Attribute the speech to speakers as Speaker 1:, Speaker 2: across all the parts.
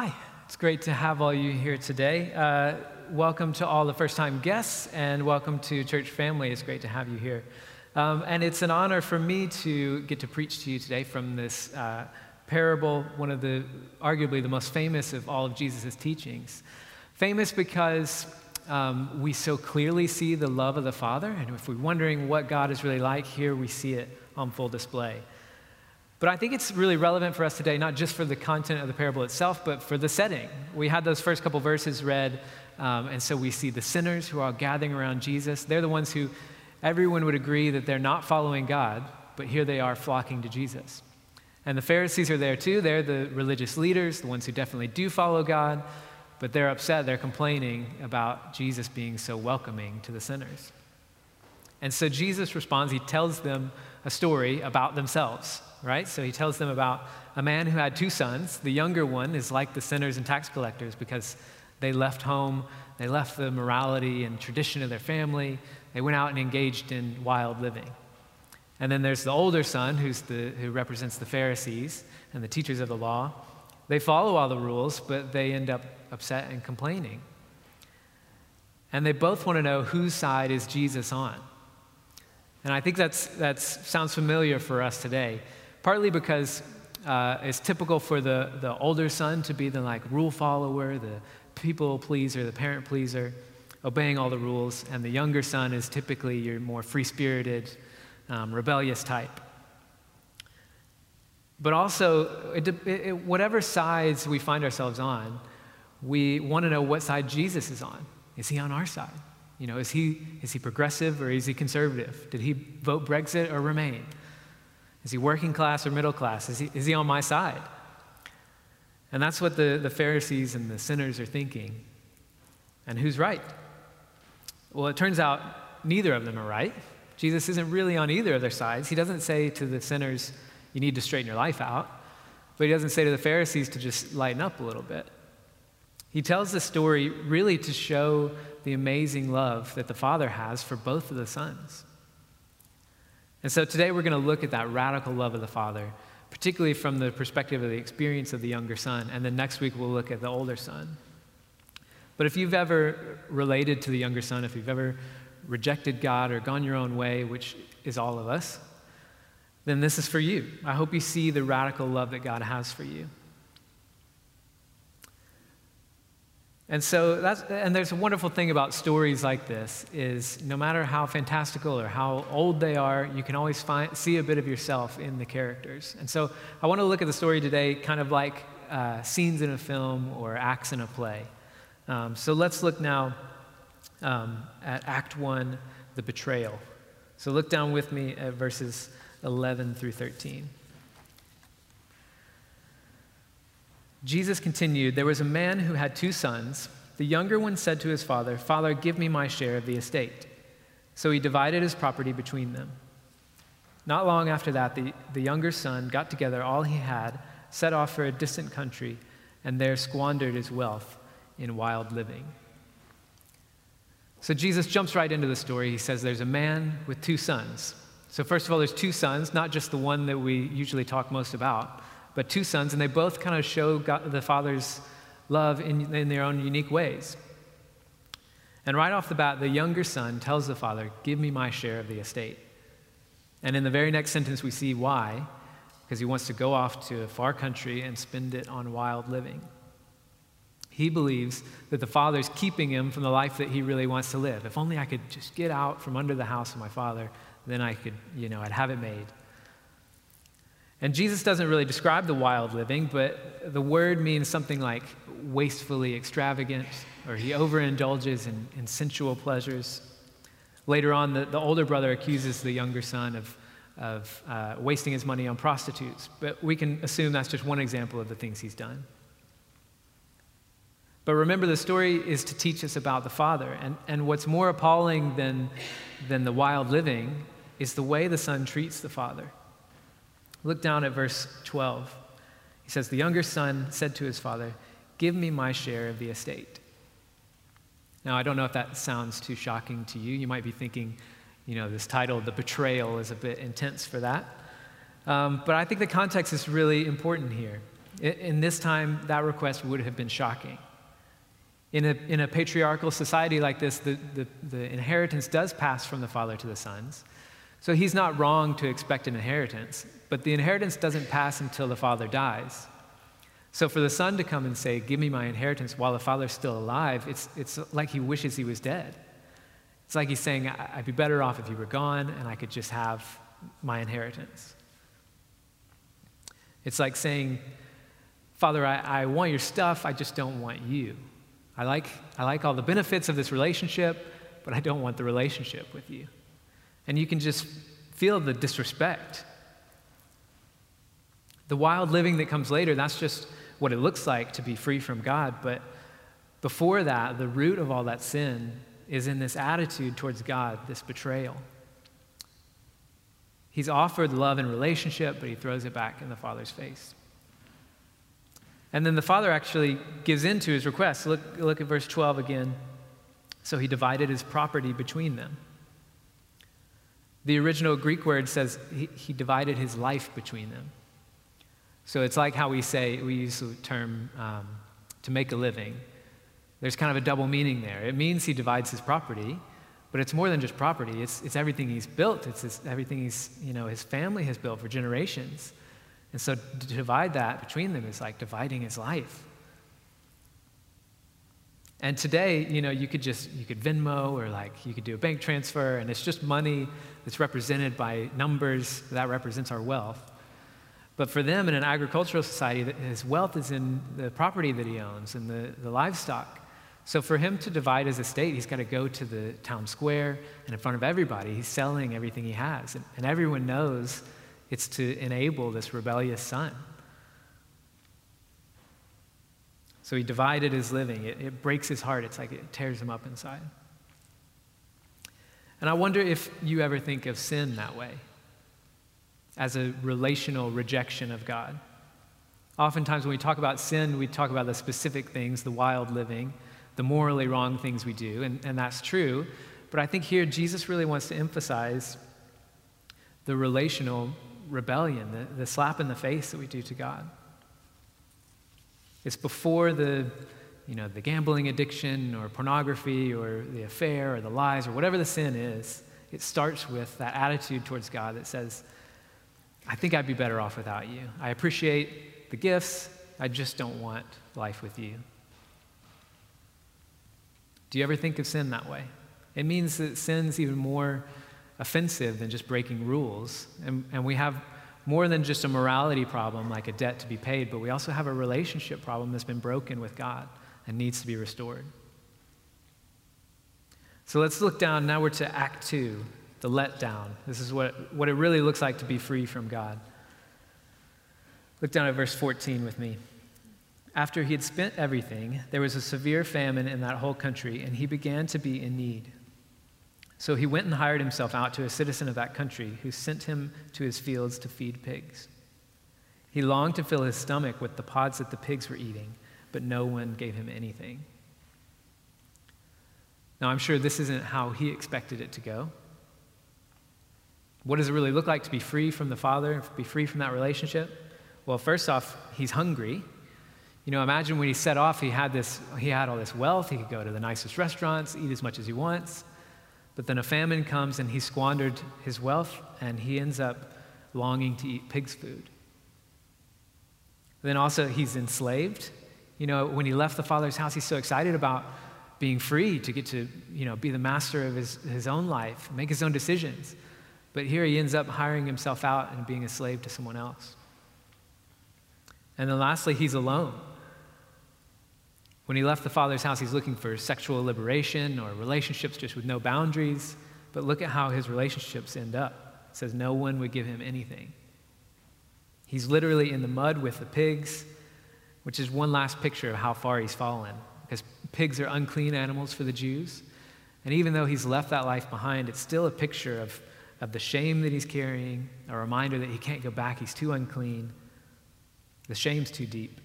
Speaker 1: Hi, it's great to have all you here today. Uh, welcome to all the first time guests and welcome to church family. It's great to have you here. Um, and it's an honor for me to get to preach to you today from this uh, parable, one of the arguably the most famous of all of Jesus' teachings. Famous because um, we so clearly see the love of the Father, and if we're wondering what God is really like, here we see it on full display. But I think it's really relevant for us today, not just for the content of the parable itself, but for the setting. We had those first couple verses read, um, and so we see the sinners who are gathering around Jesus. They're the ones who everyone would agree that they're not following God, but here they are flocking to Jesus. And the Pharisees are there too. They're the religious leaders, the ones who definitely do follow God, but they're upset, they're complaining about Jesus being so welcoming to the sinners. And so Jesus responds, he tells them a story about themselves right? So he tells them about a man who had two sons. The younger one is like the sinners and tax collectors because they left home, they left the morality and tradition of their family, they went out and engaged in wild living. And then there's the older son who's the, who represents the Pharisees and the teachers of the law. They follow all the rules, but they end up upset and complaining. And they both want to know whose side is Jesus on. And I think that's, that sounds familiar for us today partly because uh, it's typical for the, the older son to be the like rule follower, the people pleaser, the parent pleaser, obeying all the rules, and the younger son is typically your more free spirited, um, rebellious type. But also, it, it, whatever sides we find ourselves on, we want to know what side Jesus is on. Is he on our side? You know, is he, is he progressive or is he conservative? Did he vote Brexit or remain? Is he working class or middle class? Is he, is he on my side? And that's what the, the Pharisees and the sinners are thinking. And who's right? Well, it turns out neither of them are right. Jesus isn't really on either of their sides. He doesn't say to the sinners, you need to straighten your life out. But he doesn't say to the Pharisees to just lighten up a little bit. He tells the story really to show the amazing love that the Father has for both of the sons. And so today we're going to look at that radical love of the Father, particularly from the perspective of the experience of the younger son. And then next week we'll look at the older son. But if you've ever related to the younger son, if you've ever rejected God or gone your own way, which is all of us, then this is for you. I hope you see the radical love that God has for you. And so that's, and there's a wonderful thing about stories like this is no matter how fantastical or how old they are, you can always find, see a bit of yourself in the characters. And so I want to look at the story today kind of like uh, scenes in a film or acts in a play. Um, so let's look now um, at Act 1, the betrayal. So look down with me at verses 11 through 13. Jesus continued, There was a man who had two sons. The younger one said to his father, Father, give me my share of the estate. So he divided his property between them. Not long after that, the, the younger son got together all he had, set off for a distant country, and there squandered his wealth in wild living. So Jesus jumps right into the story. He says there's a man with two sons. So, first of all, there's two sons, not just the one that we usually talk most about but two sons, and they both kind of show God, the Father's love in, in their own unique ways. And right off the bat, the younger son tells the father, Give me my share of the estate. And in the very next sentence, we see why, because he wants to go off to a far country and spend it on wild living. He believes that the father's keeping him from the life that he really wants to live. If only I could just get out from under the house of my father, then I could, you know, I'd have it made. And Jesus doesn't really describe the wild living, but the word means something like wastefully extravagant, or he overindulges in, in sensual pleasures. Later on, the, the older brother accuses the younger son of, of uh, wasting his money on prostitutes, but we can assume that's just one example of the things he's done. But remember, the story is to teach us about the Father. And, and what's more appalling than, than the wild living is the way the Son treats the Father. Look down at verse 12. He says, The younger son said to his father, Give me my share of the estate. Now, I don't know if that sounds too shocking to you. You might be thinking, you know, this title, The Betrayal, is a bit intense for that. Um, but I think the context is really important here. In this time, that request would have been shocking. In a, in a patriarchal society like this, the, the, the inheritance does pass from the father to the sons. So he's not wrong to expect an inheritance, but the inheritance doesn't pass until the father dies. So for the son to come and say, Give me my inheritance while the father's still alive, it's, it's like he wishes he was dead. It's like he's saying, I'd be better off if you were gone and I could just have my inheritance. It's like saying, Father, I, I want your stuff, I just don't want you. I like, I like all the benefits of this relationship, but I don't want the relationship with you. And you can just feel the disrespect. The wild living that comes later, that's just what it looks like to be free from God. But before that, the root of all that sin is in this attitude towards God, this betrayal. He's offered love and relationship, but he throws it back in the Father's face. And then the Father actually gives in to his request. Look, look at verse 12 again. So he divided his property between them. The original Greek word says he, he divided his life between them. So it's like how we say, we use the term um, to make a living. There's kind of a double meaning there. It means he divides his property, but it's more than just property. It's, it's everything he's built. It's his, everything he's, you know, his family has built for generations. And so to divide that between them is like dividing his life. And today, you know, you could just, you could Venmo or like you could do a bank transfer and it's just money that's represented by numbers that represents our wealth. But for them in an agricultural society, his wealth is in the property that he owns and the, the livestock. So for him to divide his estate, he's got to go to the town square and in front of everybody, he's selling everything he has. And, and everyone knows it's to enable this rebellious son. So he divided his living. It, it breaks his heart. It's like it tears him up inside. And I wonder if you ever think of sin that way as a relational rejection of God. Oftentimes, when we talk about sin, we talk about the specific things, the wild living, the morally wrong things we do, and, and that's true. But I think here Jesus really wants to emphasize the relational rebellion, the, the slap in the face that we do to God. It's before the, you know, the gambling addiction or pornography or the affair or the lies or whatever the sin is. It starts with that attitude towards God that says, I think I'd be better off without you. I appreciate the gifts, I just don't want life with you. Do you ever think of sin that way? It means that sin's even more offensive than just breaking rules. And, and we have more than just a morality problem, like a debt to be paid, but we also have a relationship problem that's been broken with God and needs to be restored. So let's look down. Now we're to Act Two, the letdown. This is what, what it really looks like to be free from God. Look down at verse 14 with me. After he had spent everything, there was a severe famine in that whole country, and he began to be in need. So he went and hired himself out to a citizen of that country, who sent him to his fields to feed pigs. He longed to fill his stomach with the pods that the pigs were eating, but no one gave him anything. Now, I'm sure this isn't how he expected it to go. What does it really look like to be free from the Father, be free from that relationship? Well, first off, he's hungry. You know, imagine when he set off, he had this, he had all this wealth. He could go to the nicest restaurants, eat as much as he wants. But then a famine comes and he squandered his wealth and he ends up longing to eat pig's food. Then also he's enslaved. You know, when he left the father's house, he's so excited about being free to get to, you know, be the master of his, his own life, make his own decisions. But here he ends up hiring himself out and being a slave to someone else. And then lastly, he's alone. When he left the father's house, he's looking for sexual liberation or relationships just with no boundaries. But look at how his relationships end up. It says no one would give him anything. He's literally in the mud with the pigs, which is one last picture of how far he's fallen. Because pigs are unclean animals for the Jews. And even though he's left that life behind, it's still a picture of, of the shame that he's carrying, a reminder that he can't go back. He's too unclean. The shame's too deep.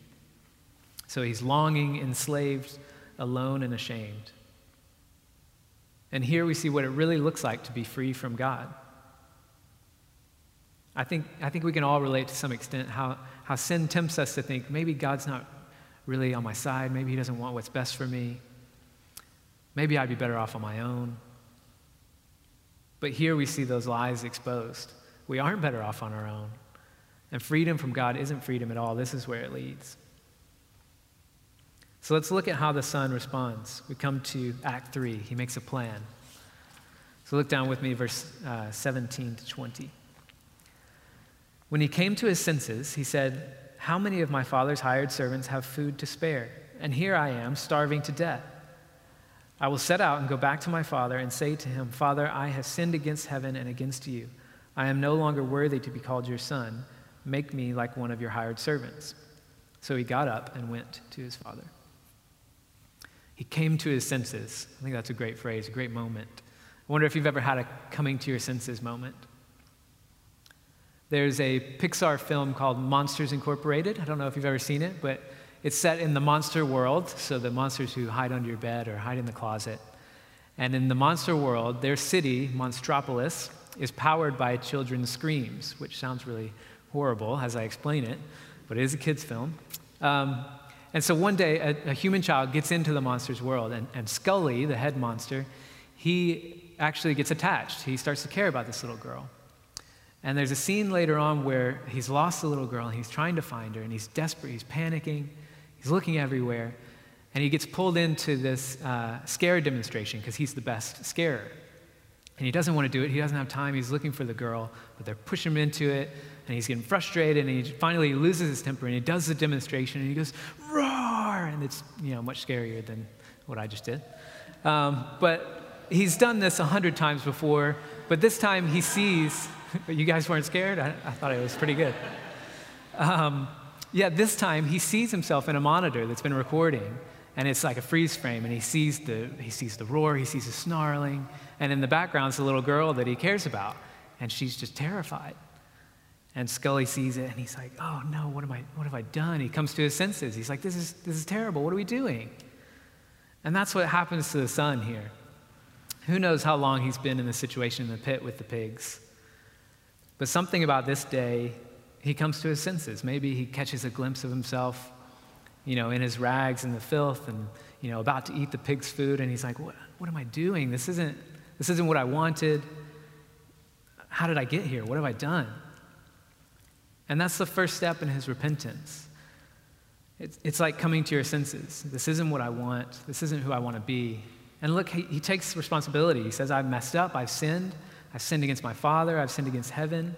Speaker 1: So he's longing, enslaved, alone, and ashamed. And here we see what it really looks like to be free from God. I think, I think we can all relate to some extent how, how sin tempts us to think maybe God's not really on my side. Maybe He doesn't want what's best for me. Maybe I'd be better off on my own. But here we see those lies exposed. We aren't better off on our own. And freedom from God isn't freedom at all. This is where it leads. So let's look at how the son responds. We come to Act 3. He makes a plan. So look down with me, verse uh, 17 to 20. When he came to his senses, he said, How many of my father's hired servants have food to spare? And here I am, starving to death. I will set out and go back to my father and say to him, Father, I have sinned against heaven and against you. I am no longer worthy to be called your son. Make me like one of your hired servants. So he got up and went to his father. He came to his senses. I think that's a great phrase, a great moment. I wonder if you've ever had a coming to your senses moment. There's a Pixar film called Monsters Incorporated. I don't know if you've ever seen it, but it's set in the monster world, so the monsters who hide under your bed or hide in the closet. And in the monster world, their city, Monstropolis, is powered by children's screams, which sounds really horrible as I explain it, but it is a kid's film. Um, and so one day, a, a, human child gets into the monster's world, and, and Scully, the head monster, he actually gets attached. He starts to care about this little girl. And there's a scene later on where he's lost the little girl, and he's trying to find her, and he's desperate, he's panicking, he's looking everywhere, and he gets pulled into this uh, scare demonstration because he's the best scarer. And he doesn't want to do it. He doesn't have time. He's looking for the girl, but they're pushing him into it, and he's getting frustrated. And he finally loses his temper, and he does the demonstration, and he goes and it's you know much scarier than what I just did. Um, but he's done this a hundred times before. But this time he sees. you guys weren't scared. I, I, thought it was pretty good. Um, yeah, this time he sees himself in a monitor that's been recording, and it's like a freeze frame, and he sees the he sees the roar, he sees the snarling and in the background is a little girl that he cares about, and she's just terrified. And Scully sees it, and he's like, "Oh no, what am I? What have I done?" He comes to his senses. He's like, "This is this is terrible. What are we doing?" And that's what happens to the son here. Who knows how long he's been in the situation in the pit with the pigs? But something about this day, he comes to his senses. Maybe he catches a glimpse of himself, you know, in his rags and the filth, and you know, about to eat the pig's food, and he's like, "What? What am I doing? This isn't this isn't what I wanted. How did I get here? What have I done? And that's the first step in his repentance. It's, it's like coming to your senses. This isn't what I want. This isn't who I want to be. And look, he, he takes responsibility. He says, I've messed up. I've sinned. I've sinned against my Father. I've sinned against heaven.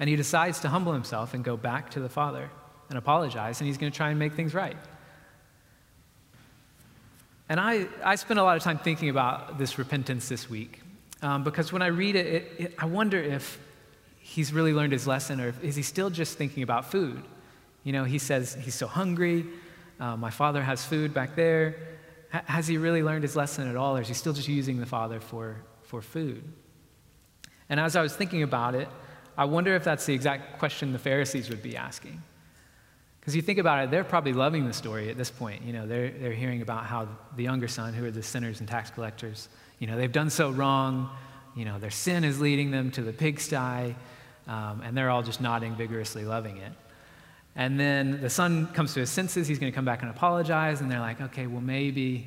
Speaker 1: And he decides to humble himself and go back to the Father and apologize, and he's going to try and make things right. And I, I spent a lot of time thinking about this repentance this week um, because when I read it, it, it, I wonder if he's really learned his lesson or is he still just thinking about food? You know, he says he's so hungry. Uh, my father has food back there. H- has he really learned his lesson at all, or is he still just using the father for, for food? And as I was thinking about it, I wonder if that's the exact question the Pharisees would be asking. Because you think about it, they're probably loving the story at this point. You know, they're, they're hearing about how the younger son, who are the sinners and tax collectors, you know, they've done so wrong. You know, their sin is leading them to the pigsty, um, and they're all just nodding vigorously, loving it. And then the son comes to his senses. He's going to come back and apologize, and they're like, okay, well, maybe,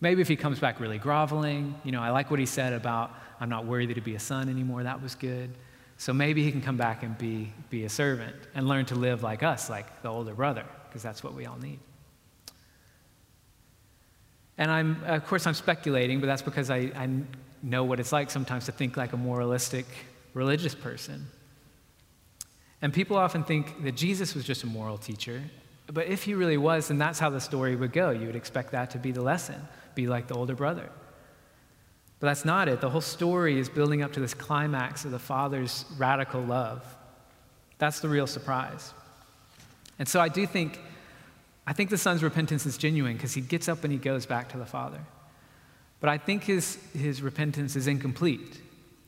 Speaker 1: maybe if he comes back really groveling, you know, I like what he said about I'm not worthy to be a son anymore. That was good. So maybe he can come back and be, be a servant and learn to live like us, like the older brother, because that's what we all need. And I'm, of course, I'm speculating, but that's because I, I know what it's like sometimes to think like a moralistic religious person. And people often think that Jesus was just a moral teacher, but if he really was, then that's how the story would go. You would expect that to be the lesson, be like the older brother. But that's not it. The whole story is building up to this climax of the Father's radical love. That's the real surprise. And so I do think, I think the Son's repentance is genuine because he gets up and he goes back to the Father. But I think his, his repentance is incomplete.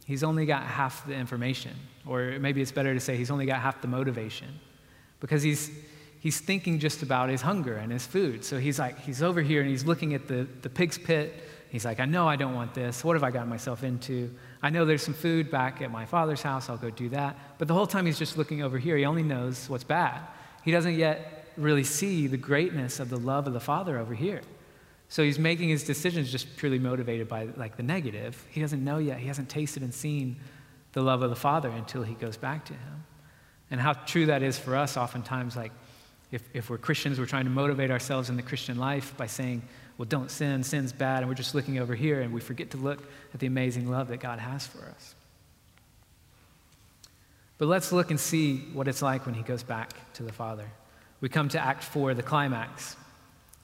Speaker 1: He's only got half the information, or maybe it's better to say he's only got half the motivation because he's, he's thinking just about his hunger and his food. So he's like, he's over here and he's looking at the, the pig's pit He's like, I know I don't want this. What have I gotten myself into? I know there's some food back at my father's house, I'll go do that. But the whole time he's just looking over here, he only knows what's bad. He doesn't yet really see the greatness of the love of the Father over here. So he's making his decisions just purely motivated by like the negative. He doesn't know yet. He hasn't tasted and seen the love of the Father until he goes back to him. And how true that is for us oftentimes, like if, if we're Christians, we're trying to motivate ourselves in the Christian life by saying, well, don't sin, sin's bad, and we're just looking over here and we forget to look at the amazing love that God has for us. But let's look and see what it's like when he goes back to the Father. We come to Act 4, the climax.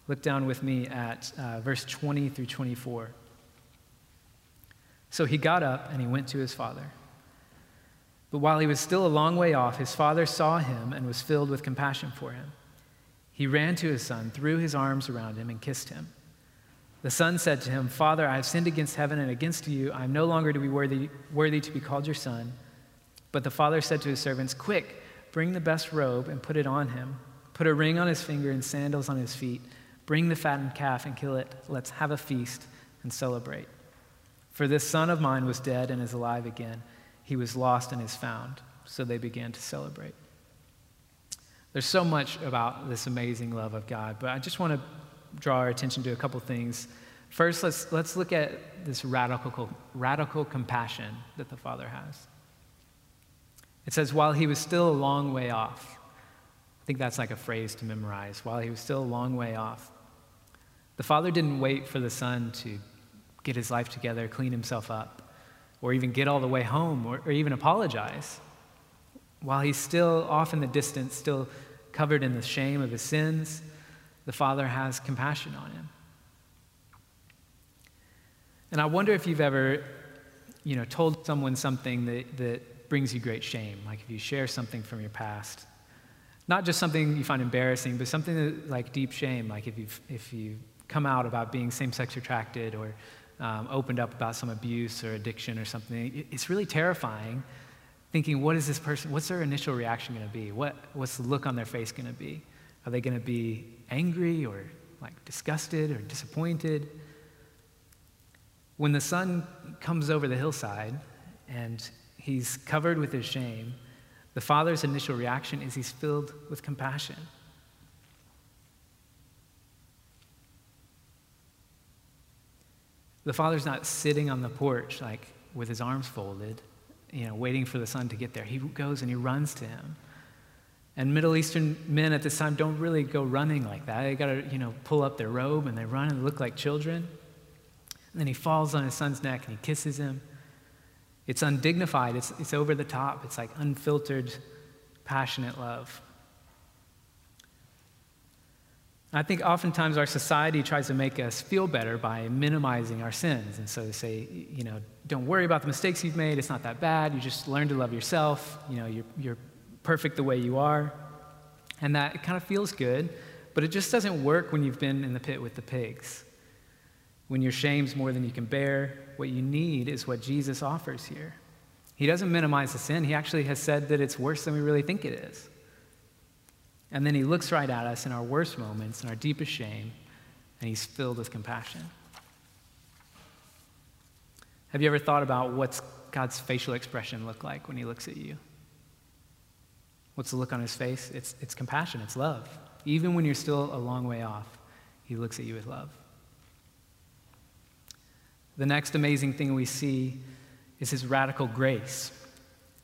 Speaker 1: Look down with me at uh, verse 20 through 24. So he got up and he went to his father. But while he was still a long way off, his father saw him and was filled with compassion for him. He ran to his son, threw his arms around him, and kissed him. The son said to him, Father, I have sinned against heaven and against you. I am no longer to be worthy, worthy to be called your son. But the father said to his servants, Quick, bring the best robe and put it on him. Put a ring on his finger and sandals on his feet. Bring the fattened calf and kill it. Let's have a feast and celebrate. For this son of mine was dead and is alive again. He was lost and is found. So they began to celebrate. There's so much about this amazing love of God, but I just want to draw our attention to a couple things. First, let's, let's look at this radical, radical compassion that the Father has. It says, while he was still a long way off, I think that's like a phrase to memorize, while he was still a long way off, the Father didn't wait for the Son to get his life together, clean himself up, or even get all the way home, or, or even apologize. While he's still off in the distance, still covered in the shame of his sins, the Father has compassion on him. And I wonder if you've ever, you know, told someone something that, that brings you great shame, like if you share something from your past. Not just something you find embarrassing, but something that, like deep shame, like if you've, if you come out about being same sex attracted or um, opened up about some abuse or addiction or something. It's really terrifying thinking, what is this person, what's their initial reaction going to be? What, what's the look on their face going to be? Are they going to be angry or like disgusted or disappointed? When the son comes over the hillside and he's covered with his shame, the father's initial reaction is he's filled with compassion. The father's not sitting on the porch like with his arms folded, you know, waiting for the son to get there. He goes and he runs to him. And Middle Eastern men at this time don't really go running like that. They got to, you know, pull up their robe and they run and look like children. And then he falls on his son's neck and he kisses him. It's undignified, it's, it's over the top, it's like unfiltered, passionate love. I think oftentimes our society tries to make us feel better by minimizing our sins. And so they say, you know, don't worry about the mistakes you've made. It's not that bad. You just learn to love yourself. You know, you're, you're perfect the way you are. And that it kind of feels good, but it just doesn't work when you've been in the pit with the pigs. When your shame's more than you can bear, what you need is what Jesus offers here. He doesn't minimize the sin. He actually has said that it's worse than we really think it is. And then he looks right at us in our worst moments, in our deepest shame, and he's filled with compassion. Have you ever thought about what's God's facial expression look like when he looks at you? What's the look on his face? It's, it's compassion, it's love. Even when you're still a long way off, he looks at you with love. The next amazing thing we see is his radical grace.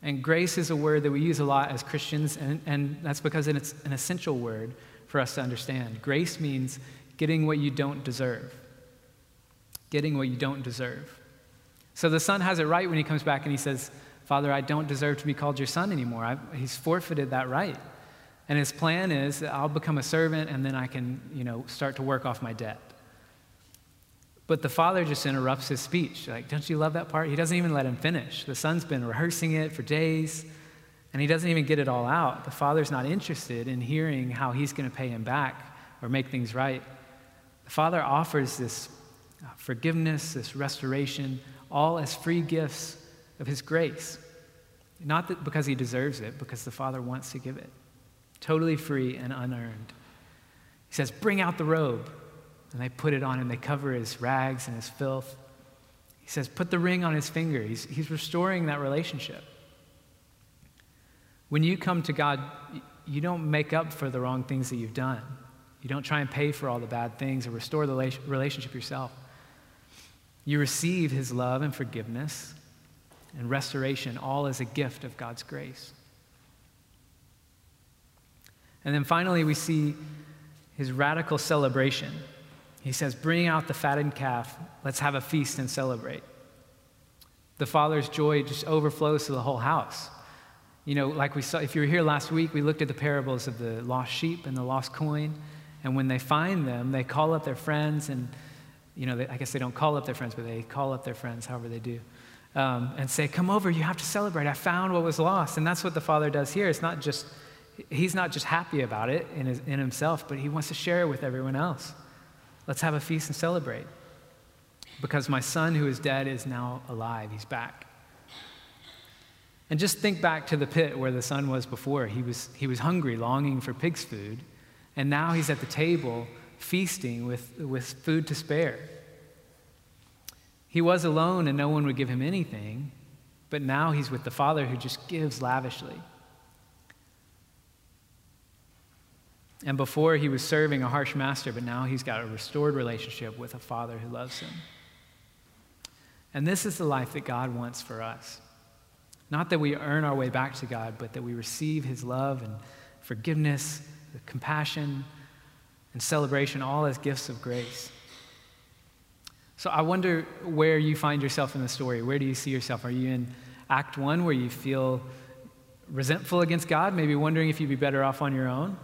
Speaker 1: And grace is a word that we use a lot as Christians, and, and that's because it's an essential word for us to understand. Grace means getting what you don't deserve. Getting what you don't deserve. So the son has it right when he comes back and he says, Father, I don't deserve to be called your son anymore. I've, he's forfeited that right. And his plan is that I'll become a servant and then I can, you know, start to work off my debt. But the father just interrupts his speech. Like, don't you love that part? He doesn't even let him finish. The son's been rehearsing it for days, and he doesn't even get it all out. The father's not interested in hearing how he's going to pay him back or make things right. The father offers this uh, forgiveness, this restoration, all as free gifts of his grace. Not that because he deserves it, because the father wants to give it. Totally free and unearned. He says, Bring out the robe. And they put it on him, they cover his rags and his filth. He says, put the ring on his finger. He's, he's restoring that relationship. When you come to God, you don't make up for the wrong things that you've done. You don't try and pay for all the bad things or restore the relationship yourself. You receive his love and forgiveness and restoration, all as a gift of God's grace. And then finally, we see his radical celebration. He says, Bring out the fattened calf, let's have a feast and celebrate. The father's joy just overflows to the whole house. You know, like we saw, if you were here last week, we looked at the parables of the lost sheep and the lost coin. And when they find them, they call up their friends, and, you know, they, I guess they don't call up their friends, but they call up their friends, however they do, um, and say, Come over, you have to celebrate. I found what was lost. And that's what the Father does here. It's not just, he's not just happy about it in, his, in himself, but he wants to share it with everyone else. Let's have a feast and celebrate. Because my son who is dead is now alive, he's back. And just think back to the pit where the son was before. He was, he was hungry, longing for pig's food. And now he's at the table feasting with, with food to spare. He was alone and no one would give him anything, but now he's with the Father who just gives lavishly. And before he was serving a harsh master, but now he's got a restored relationship with a Father who loves him. And this is the life that God wants for us. Not that we earn our way back to God, but that we receive his love and forgiveness compassion, and celebration, all as gifts of grace. So I wonder where you find yourself in the story. Where do you see yourself? Are you in Act One, where you feel resentful against God, maybe wondering if you'd be better off on your own?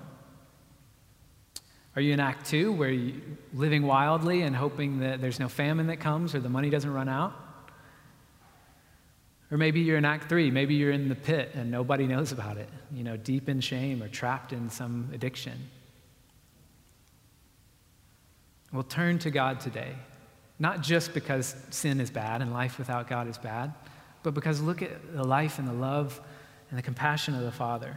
Speaker 1: Are you in Act Two, where you're living wildly and hoping that there's no famine that comes or the money doesn't run out? Or maybe you're in Act Three. Maybe you're in the pit and nobody knows about it, you know, deep in shame or trapped in some addiction. We'll turn to God today, not just because sin is bad and life without God is bad, but because look at the life and the love and the compassion of the Father.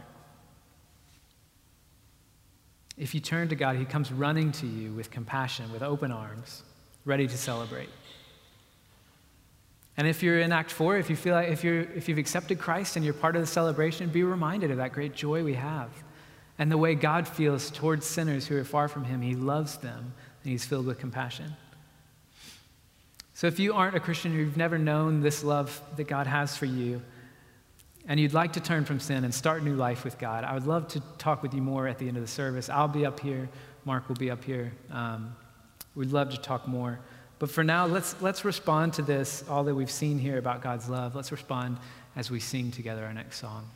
Speaker 1: If you turn to God, He comes running to you with compassion, with open arms, ready to celebrate. And if you're in Act 4, if you feel like if, you're, if you've accepted Christ and you're part of the celebration, be reminded of that great joy we have and the way God feels towards sinners who are far from Him. He loves them and He's filled with compassion. So if you aren't a Christian, or you've never known this love that God has for you, and you'd like to turn from sin and start new life with God, I would love to talk with you more at the end of the service. I'll be up here, Mark will be up here. Um, we'd love to talk more. But for now, let's, let's respond to this, all that we've seen here about God's love. Let's respond as we sing together our next song.